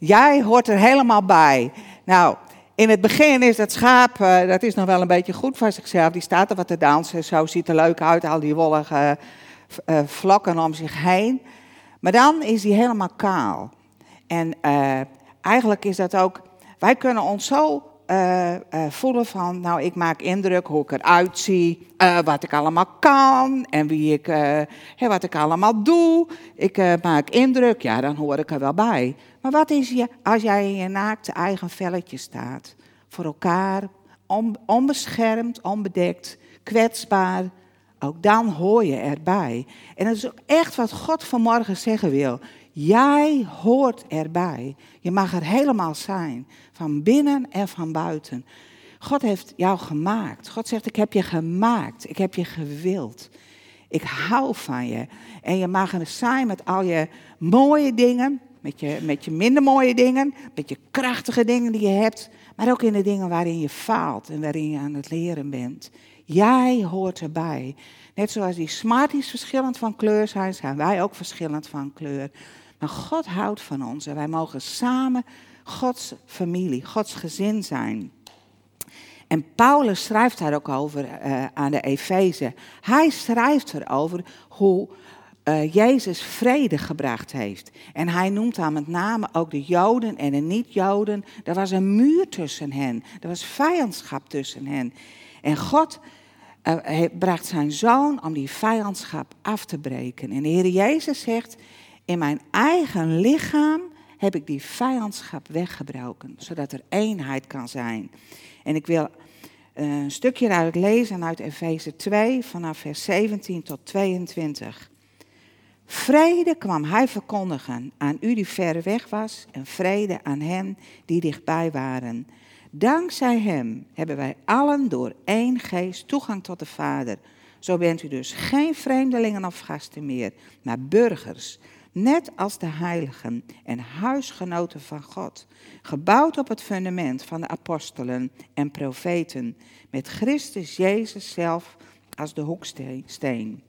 Jij hoort er helemaal bij. Nou, in het begin is dat schaap, uh, dat is nog wel een beetje goed van zichzelf. Die staat er wat te dansen, zo ziet er leuk uit, al die wollige uh, vlakken om zich heen. Maar dan is hij helemaal kaal. En eigenlijk is dat ook, wij kunnen ons zo uh, uh, voelen van, nou ik maak indruk hoe ik eruit zie, uh, wat ik allemaal kan en wie ik, hey, wat ik allemaal doe. Ik maak indruk, ja dan hoor ik er wel bij. Maar wat is je als jij in je naakte eigen velletje staat, voor elkaar, on, onbeschermd, onbedekt, kwetsbaar, ook dan hoor je erbij. En dat is ook echt wat God vanmorgen zeggen wil. Jij hoort erbij. Je mag er helemaal zijn, van binnen en van buiten. God heeft jou gemaakt. God zegt, ik heb je gemaakt. Ik heb je gewild. Ik hou van je. En je mag er zijn met al je mooie dingen, met je, met je minder mooie dingen, met je krachtige dingen die je hebt, maar ook in de dingen waarin je faalt en waarin je aan het leren bent. Jij hoort erbij. Net zoals die smarties verschillend van kleur zijn, zijn wij ook verschillend van kleur. Maar God houdt van ons en wij mogen samen Gods familie, Gods gezin zijn. En Paulus schrijft daar ook over uh, aan de Efeze. Hij schrijft erover hoe uh, Jezus vrede gebracht heeft. En hij noemt daar met name ook de Joden en de niet-Joden. Er was een muur tussen hen. Er was vijandschap tussen hen. En God uh, bracht zijn zoon om die vijandschap af te breken. En de Heer Jezus zegt, in mijn eigen lichaam heb ik die vijandschap weggebroken, zodat er eenheid kan zijn. En ik wil eh, een stukje uit lezen uit Efeze 2, vanaf vers 17 tot 22. Vrede kwam hij verkondigen aan u die ver weg was en vrede aan hen die dichtbij waren. Dankzij hem hebben wij allen door één geest toegang tot de Vader. Zo bent u dus geen vreemdelingen of gasten meer, maar burgers net als de heiligen en huisgenoten van God, gebouwd op het fundament van de apostelen en profeten, met Christus Jezus zelf als de hoeksteen.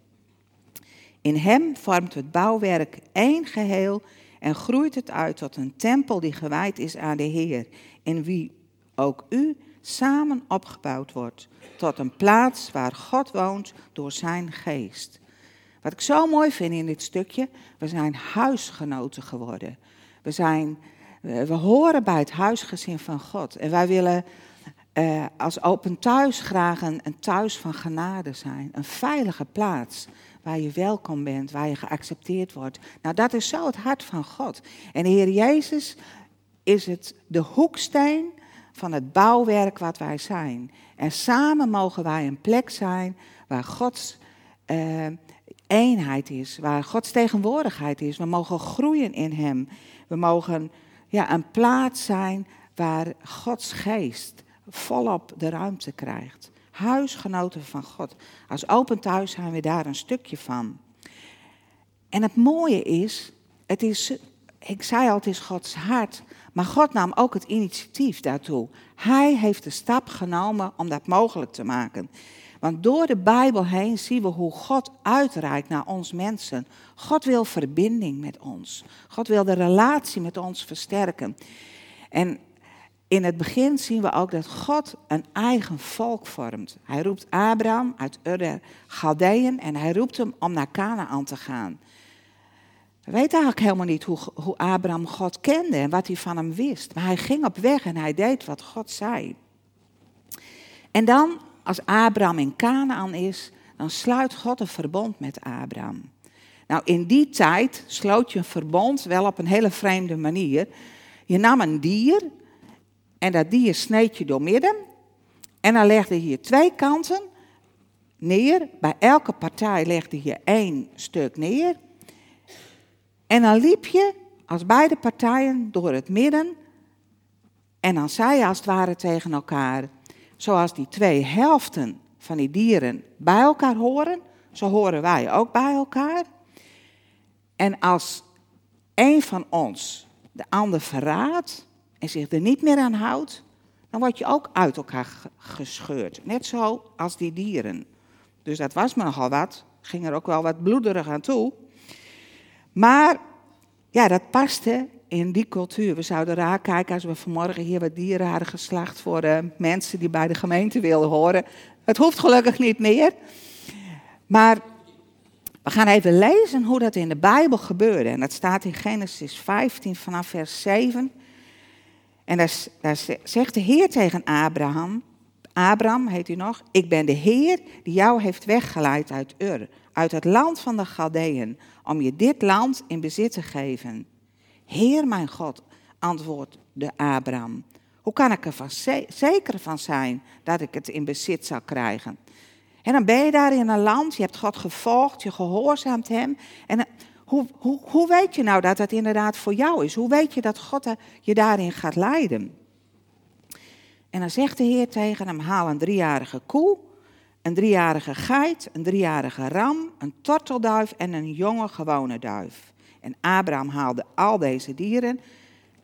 In Hem vormt het bouwwerk één geheel en groeit het uit tot een tempel die gewijd is aan de Heer, in wie ook u samen opgebouwd wordt, tot een plaats waar God woont door Zijn geest. Wat ik zo mooi vind in dit stukje, we zijn huisgenoten geworden. We, zijn, we horen bij het huisgezin van God. En wij willen uh, als open thuis graag een, een thuis van genade zijn. Een veilige plaats waar je welkom bent, waar je geaccepteerd wordt. Nou, dat is zo het hart van God. En de Heer Jezus is het de hoeksteen van het bouwwerk wat wij zijn. En samen mogen wij een plek zijn waar Gods uh, eenheid is, waar Gods tegenwoordigheid is. We mogen groeien in Hem. We mogen ja, een plaats zijn waar Gods geest volop de ruimte krijgt. Huisgenoten van God. Als open thuis zijn we daar een stukje van. En het mooie is, het is, ik zei al, het is Gods hart, maar God nam ook het initiatief daartoe. Hij heeft de stap genomen om dat mogelijk te maken. Want door de Bijbel heen zien we hoe God uitreikt naar ons mensen. God wil verbinding met ons. God wil de relatie met ons versterken. En in het begin zien we ook dat God een eigen volk vormt. Hij roept Abraham uit Ur Galdeën en hij roept hem om naar Canaan te gaan. We weten eigenlijk helemaal niet hoe, hoe Abraham God kende en wat hij van hem wist. Maar hij ging op weg en hij deed wat God zei. En dan als Abraham in Canaan is, dan sluit God een verbond met Abraham. Nou, in die tijd sloot je een verbond wel op een hele vreemde manier. Je nam een dier en dat dier sneed je door midden. En dan legde je twee kanten neer. Bij elke partij legde je één stuk neer. En dan liep je als beide partijen door het midden. En dan zei je als het ware tegen elkaar: zoals die twee helften van die dieren bij elkaar horen, zo horen wij ook bij elkaar. En als een van ons de ander verraadt en zich er niet meer aan houdt, dan word je ook uit elkaar gescheurd. Net zo als die dieren. Dus dat was me nogal wat. Ging er ook wel wat bloederig aan toe. Maar ja, dat paste in die cultuur. We zouden raar kijken als we vanmorgen hier wat dieren hadden geslacht voor de mensen die bij de gemeente wilden horen. Het hoeft gelukkig niet meer. Maar we gaan even lezen hoe dat in de Bijbel gebeurde. En dat staat in Genesis 15 vanaf vers 7. En daar, daar zegt de Heer tegen Abraham, Abraham heet hij nog, ik ben de Heer die jou heeft weggeleid uit Ur, uit het land van de Galdeën, om je dit land in bezit te geven. Heer mijn God, antwoordde Abraham, hoe kan ik er van zeker van zijn dat ik het in bezit zal krijgen? En dan ben je daar in een land, je hebt God gevolgd, je gehoorzaamt Hem. En hoe, hoe, hoe weet je nou dat het inderdaad voor jou is? Hoe weet je dat God je daarin gaat leiden? En dan zegt de Heer tegen hem: haal een driejarige koe, een driejarige geit, een driejarige ram, een tortelduif en een jonge gewone duif. En Abraham haalde al deze dieren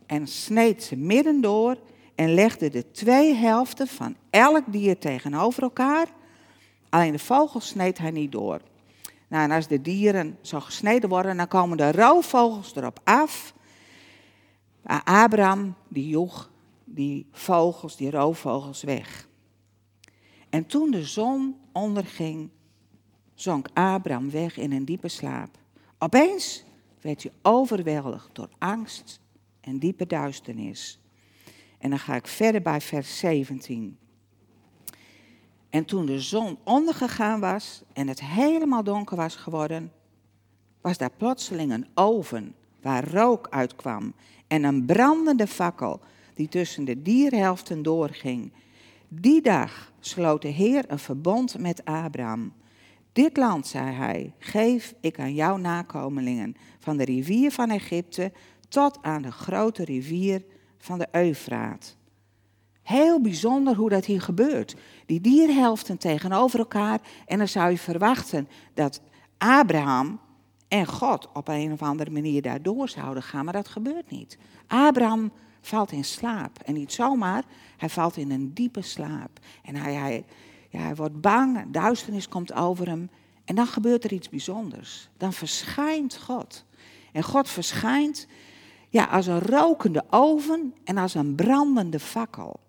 en sneed ze midden door en legde de twee helften van elk dier tegenover elkaar. Alleen de vogels sneed hij niet door. Nou, en als de dieren zo gesneden worden, dan komen de roofvogels erop af. Maar Abraham, die joeg die vogels, die roofvogels weg. En toen de zon onderging, zonk Abraham weg in een diepe slaap. Opeens werd hij overweldigd door angst en diepe duisternis. En dan ga ik verder bij vers 17. En toen de zon ondergegaan was en het helemaal donker was geworden, was daar plotseling een oven waar rook uitkwam en een brandende fakkel die tussen de dierhelften doorging. Die dag sloot de Heer een verbond met Abraham. Dit land, zei hij, geef ik aan jouw nakomelingen, van de rivier van Egypte tot aan de grote rivier van de Eufraat. Heel bijzonder hoe dat hier gebeurt. Die dierhelften tegenover elkaar. En dan zou je verwachten dat Abraham en God op een of andere manier daardoor zouden gaan. Maar dat gebeurt niet. Abraham valt in slaap. En niet zomaar, hij valt in een diepe slaap. En hij, hij, ja, hij wordt bang, duisternis komt over hem. En dan gebeurt er iets bijzonders. Dan verschijnt God. En God verschijnt ja, als een rokende oven en als een brandende fakkel.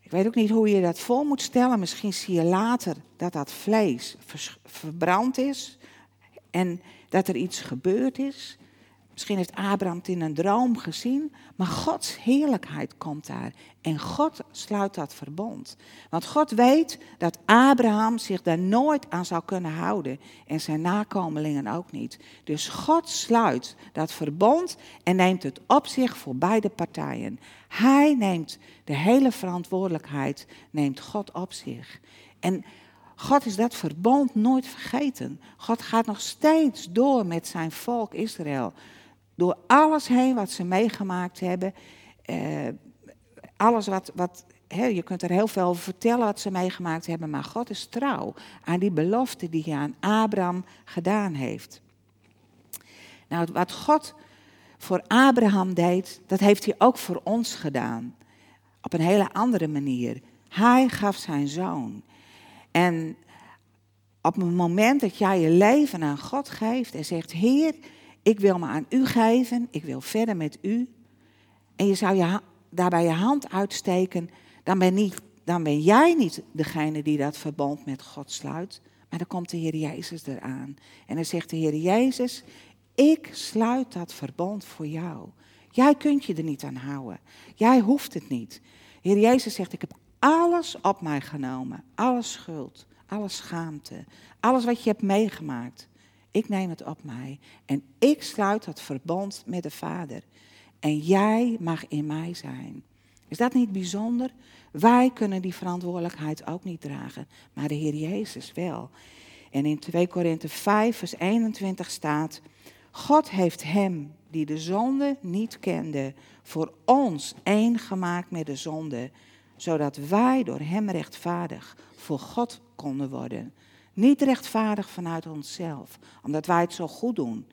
Ik weet ook niet hoe je dat voor moet stellen. Misschien zie je later dat dat vlees verbrand is en dat er iets gebeurd is. Misschien heeft Abraham het in een droom gezien, maar Gods heerlijkheid komt daar. En God sluit dat verbond. Want God weet dat Abraham zich daar nooit aan zou kunnen houden. En zijn nakomelingen ook niet. Dus God sluit dat verbond en neemt het op zich voor beide partijen. Hij neemt de hele verantwoordelijkheid, neemt God op zich. En God is dat verbond nooit vergeten. God gaat nog steeds door met zijn volk Israël door alles heen wat ze meegemaakt hebben. Eh, alles wat, wat je kunt er heel veel over vertellen wat ze meegemaakt hebben, maar God is trouw aan die belofte die hij aan Abraham gedaan heeft. Nou, wat God voor Abraham deed, dat heeft hij ook voor ons gedaan. Op een hele andere manier. Hij gaf zijn zoon. En op het moment dat jij je leven aan God geeft en zegt: Heer, ik wil me aan u geven, ik wil verder met u. En je zou je, daarbij je hand uitsteken, dan ben, niet, dan ben jij niet degene die dat verbond met God sluit. Maar dan komt de Heer Jezus eraan. En dan zegt de Heer Jezus, ik sluit dat verbond voor jou. Jij kunt je er niet aan houden. Jij hoeft het niet. De Heer Jezus zegt, ik heb alles op mij genomen. Alle schuld, alle schaamte, alles wat je hebt meegemaakt. Ik neem het op mij en ik sluit dat verbond met de Vader. En jij mag in mij zijn. Is dat niet bijzonder? Wij kunnen die verantwoordelijkheid ook niet dragen, maar de Heer Jezus wel. En in 2 Korinthe 5, vers 21 staat: God heeft hem die de zonde niet kende, voor ons één gemaakt met de zonde, zodat wij door hem rechtvaardig voor God konden worden. Niet rechtvaardig vanuit onszelf, omdat wij het zo goed doen.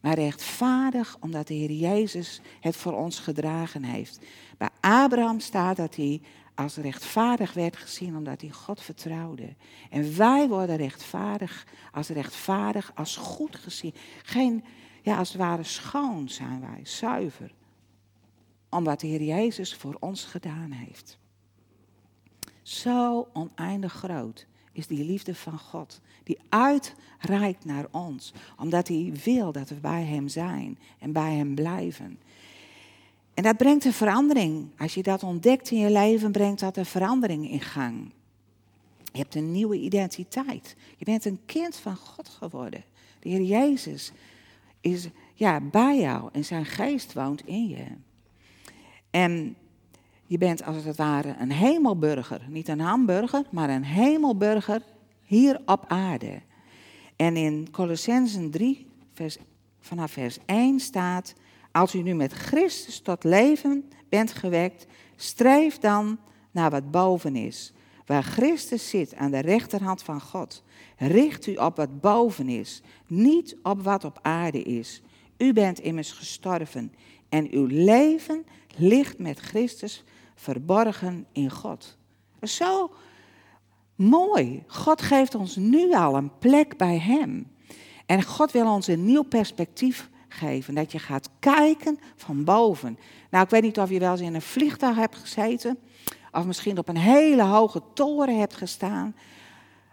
Maar rechtvaardig omdat de Heer Jezus het voor ons gedragen heeft. Bij Abraham staat dat hij als rechtvaardig werd gezien omdat hij God vertrouwde. En wij worden rechtvaardig als rechtvaardig, als goed gezien. Geen, ja, als het ware schoon zijn wij, zuiver. Om wat de Heer Jezus voor ons gedaan heeft. Zo oneindig groot is die liefde van God. Die uitreikt naar ons. Omdat hij wil dat we bij hem zijn en bij hem blijven. En dat brengt een verandering. Als je dat ontdekt in je leven, brengt dat een verandering in gang. Je hebt een nieuwe identiteit. Je bent een kind van God geworden. De Heer Jezus is ja, bij jou en zijn geest woont in je. En je bent als het ware een hemelburger. Niet een hamburger, maar een hemelburger hier op aarde. En in Colossensen 3, vers, vanaf vers 1 staat: Als u nu met Christus tot leven bent gewekt, streef dan naar wat boven is. Waar Christus zit aan de rechterhand van God. Richt u op wat boven is, niet op wat op aarde is. U bent immers gestorven en uw leven ligt met Christus verborgen in God. Zo mooi. God geeft ons nu al een plek bij Hem. En God wil ons een nieuw perspectief geven. Dat je gaat kijken van boven. Nou, ik weet niet of je wel eens in een vliegtuig hebt gezeten. Of misschien op een hele hoge toren hebt gestaan.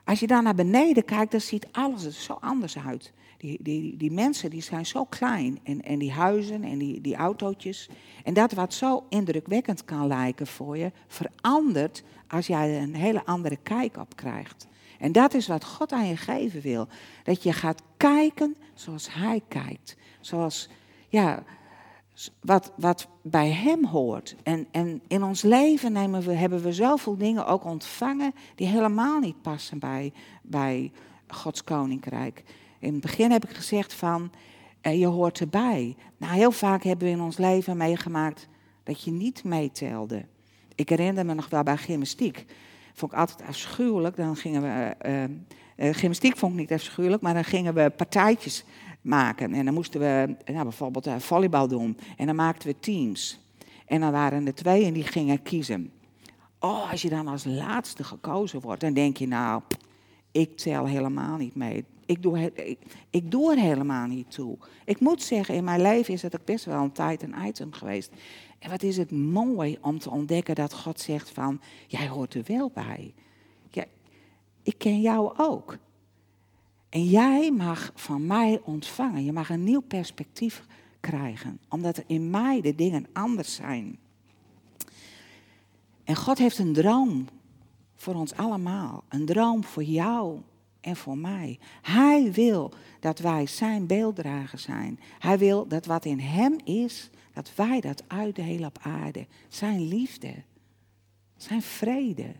Als je daar naar beneden kijkt, dan ziet alles er zo anders uit. Die, die, die mensen die zijn zo klein. En, en die huizen en die, die autootjes. En dat wat zo indrukwekkend kan lijken voor je, verandert als jij een hele andere kijk op krijgt. En dat is wat God aan je geven wil. Dat je gaat kijken zoals Hij kijkt. Zoals, ja, wat, wat bij Hem hoort. En, en in ons leven nemen we, hebben we zoveel dingen ook ontvangen die helemaal niet passen bij, bij Gods koninkrijk. In het begin heb ik gezegd van, eh, je hoort erbij. Nou, heel vaak hebben we in ons leven meegemaakt dat je niet meetelde. Ik herinner me nog wel bij gymnastiek. Vond ik altijd afschuwelijk. Dan gingen we, uh, gymnastiek vond ik niet afschuwelijk, maar dan gingen we partijtjes maken. En dan moesten we nou, bijvoorbeeld volleybal doen. En dan maakten we teams. En dan waren er twee en die gingen kiezen. Oh, als je dan als laatste gekozen wordt, dan denk je nou, ik tel helemaal niet mee. Ik doe, ik, ik doe er helemaal niet toe. Ik moet zeggen, in mijn leven is het ook best wel een tijd een item geweest. En wat is het mooi om te ontdekken dat God zegt van, jij hoort er wel bij. Ja, ik ken jou ook. En jij mag van mij ontvangen. Je mag een nieuw perspectief krijgen. Omdat er in mij de dingen anders zijn. En God heeft een droom voor ons allemaal. Een droom voor jou en voor mij. Hij wil dat wij zijn beelddrager zijn. Hij wil dat wat in Hem is, dat wij dat uitdelen op aarde. Zijn liefde, zijn vrede,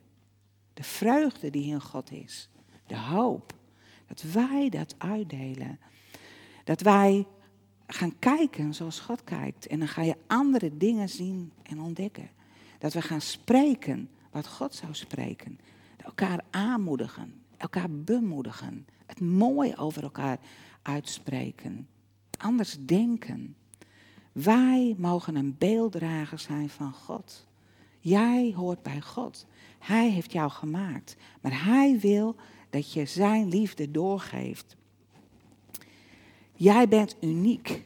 de vreugde die in God is, de hoop. Dat wij dat uitdelen. Dat wij gaan kijken zoals God kijkt. En dan ga je andere dingen zien en ontdekken. Dat we gaan spreken wat God zou spreken. Elkaar aanmoedigen, elkaar bemoedigen. Het mooi over elkaar uitspreken. Anders denken. Wij mogen een beelddrager zijn van God. Jij hoort bij God. Hij heeft jou gemaakt. Maar hij wil dat je zijn liefde doorgeeft. Jij bent uniek.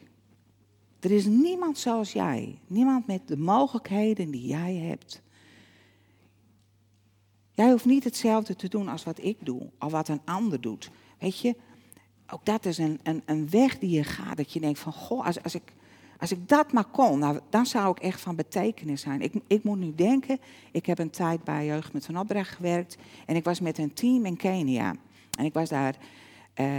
Er is niemand zoals jij. Niemand met de mogelijkheden die jij hebt. Jij hoeft niet hetzelfde te doen als wat ik doe, of wat een ander doet. Weet je, ook dat is een, een, een weg die je gaat, dat je denkt van, goh, als, als, ik, als ik dat maar kon, nou, dan zou ik echt van betekenis zijn. Ik, ik moet nu denken, ik heb een tijd bij Jeugd met een opdracht gewerkt en ik was met een team in Kenia. En ik was daar, eh,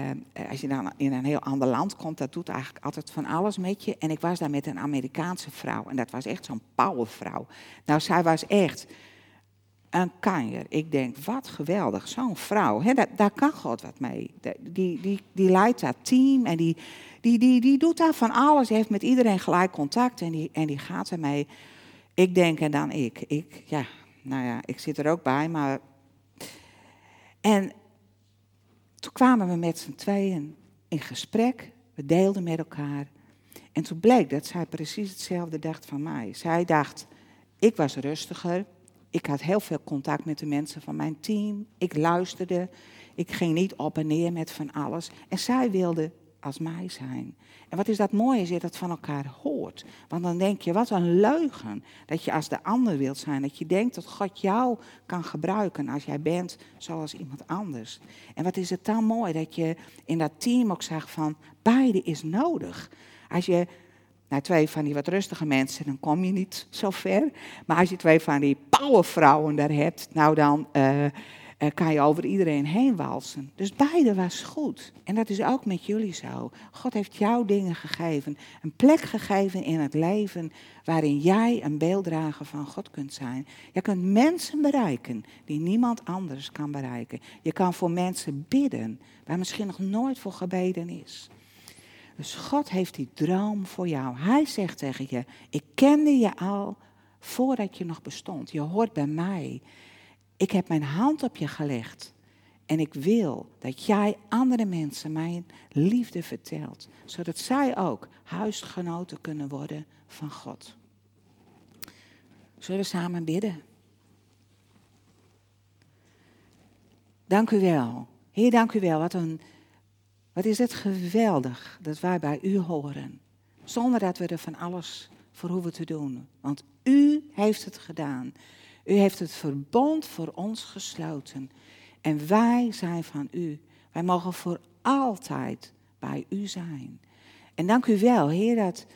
als je dan in een heel ander land komt, dat doet eigenlijk altijd van alles met je. En ik was daar met een Amerikaanse vrouw en dat was echt zo'n powervrouw. Nou, zij was echt een kanjer. Ik denk, wat geweldig, zo'n vrouw. Daar, daar, kan God wat mee. Die, die, die leidt dat team en die, die, die, die doet daar van alles. heeft met iedereen gelijk contact en die, en die gaat ermee. Ik denk en dan ik. ik. Ja, nou ja, ik zit er ook bij, maar... En toen kwamen we met z'n tweeën in gesprek. We deelden met elkaar. En toen bleek dat zij precies hetzelfde dacht van mij. Zij dacht, ik was rustiger. Ik had heel veel contact met de mensen van mijn team. Ik luisterde. Ik ging niet op en neer met van alles. En zij wilde als mij zijn. En wat is dat mooi als je dat van elkaar hoort. Want dan denk je, wat een leugen. Dat je als de ander wilt zijn. Dat je denkt dat God jou kan gebruiken als jij bent zoals iemand anders. En wat is het dan mooi dat je in dat team ook zegt van, beide is nodig. Als je nou, twee van die wat rustige mensen, dan kom je niet zo ver. Maar als je twee van die powervrouwen daar hebt, nou dan... Uh, uh, kan je over iedereen heen walsen. Dus beide was goed. En dat is ook met jullie zo. God heeft jou dingen gegeven, een plek gegeven in het leven waarin jij een beelddrager van God kunt zijn. Je kunt mensen bereiken die niemand anders kan bereiken. Je kan voor mensen bidden waar misschien nog nooit voor gebeden is. Dus God heeft die droom voor jou. Hij zegt tegen je: Ik kende je al voordat je nog bestond. Je hoort bij mij. Ik heb mijn hand op je gelegd. En ik wil dat jij andere mensen mijn liefde vertelt. Zodat zij ook huisgenoten kunnen worden van God. Zullen we samen bidden? Dank u wel. Heer, dank u wel. Wat, een, wat is het geweldig dat wij bij u horen. Zonder dat we er van alles voor hoeven te doen. Want u heeft het gedaan. U heeft het verbond voor ons gesloten. En wij zijn van u. Wij mogen voor altijd bij u zijn. En dank u wel, Heer, dat,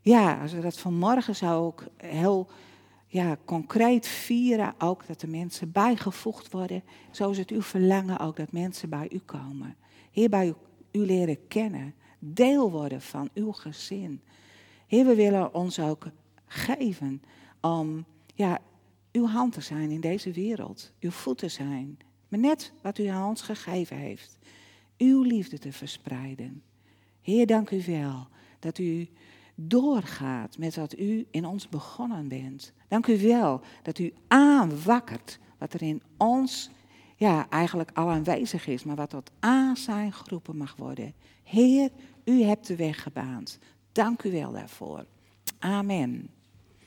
ja, als we dat vanmorgen zo ook heel ja, concreet vieren, ook dat de mensen bijgevoegd worden. Zo is het uw verlangen ook dat mensen bij u komen. Heer, bij u, u leren kennen, deel worden van uw gezin. Heer, we willen ons ook geven om ja, uw hand te zijn in deze wereld, uw voeten zijn, maar net wat u aan ons gegeven heeft, uw liefde te verspreiden. Heer, dank u wel dat u doorgaat met wat u in ons begonnen bent. Dank u wel dat u aanwakkert wat er in ons ja, eigenlijk al aanwezig is, maar wat tot aan zijn groepen mag worden. Heer, u hebt de weg gebaand. Dank u wel daarvoor. Amen.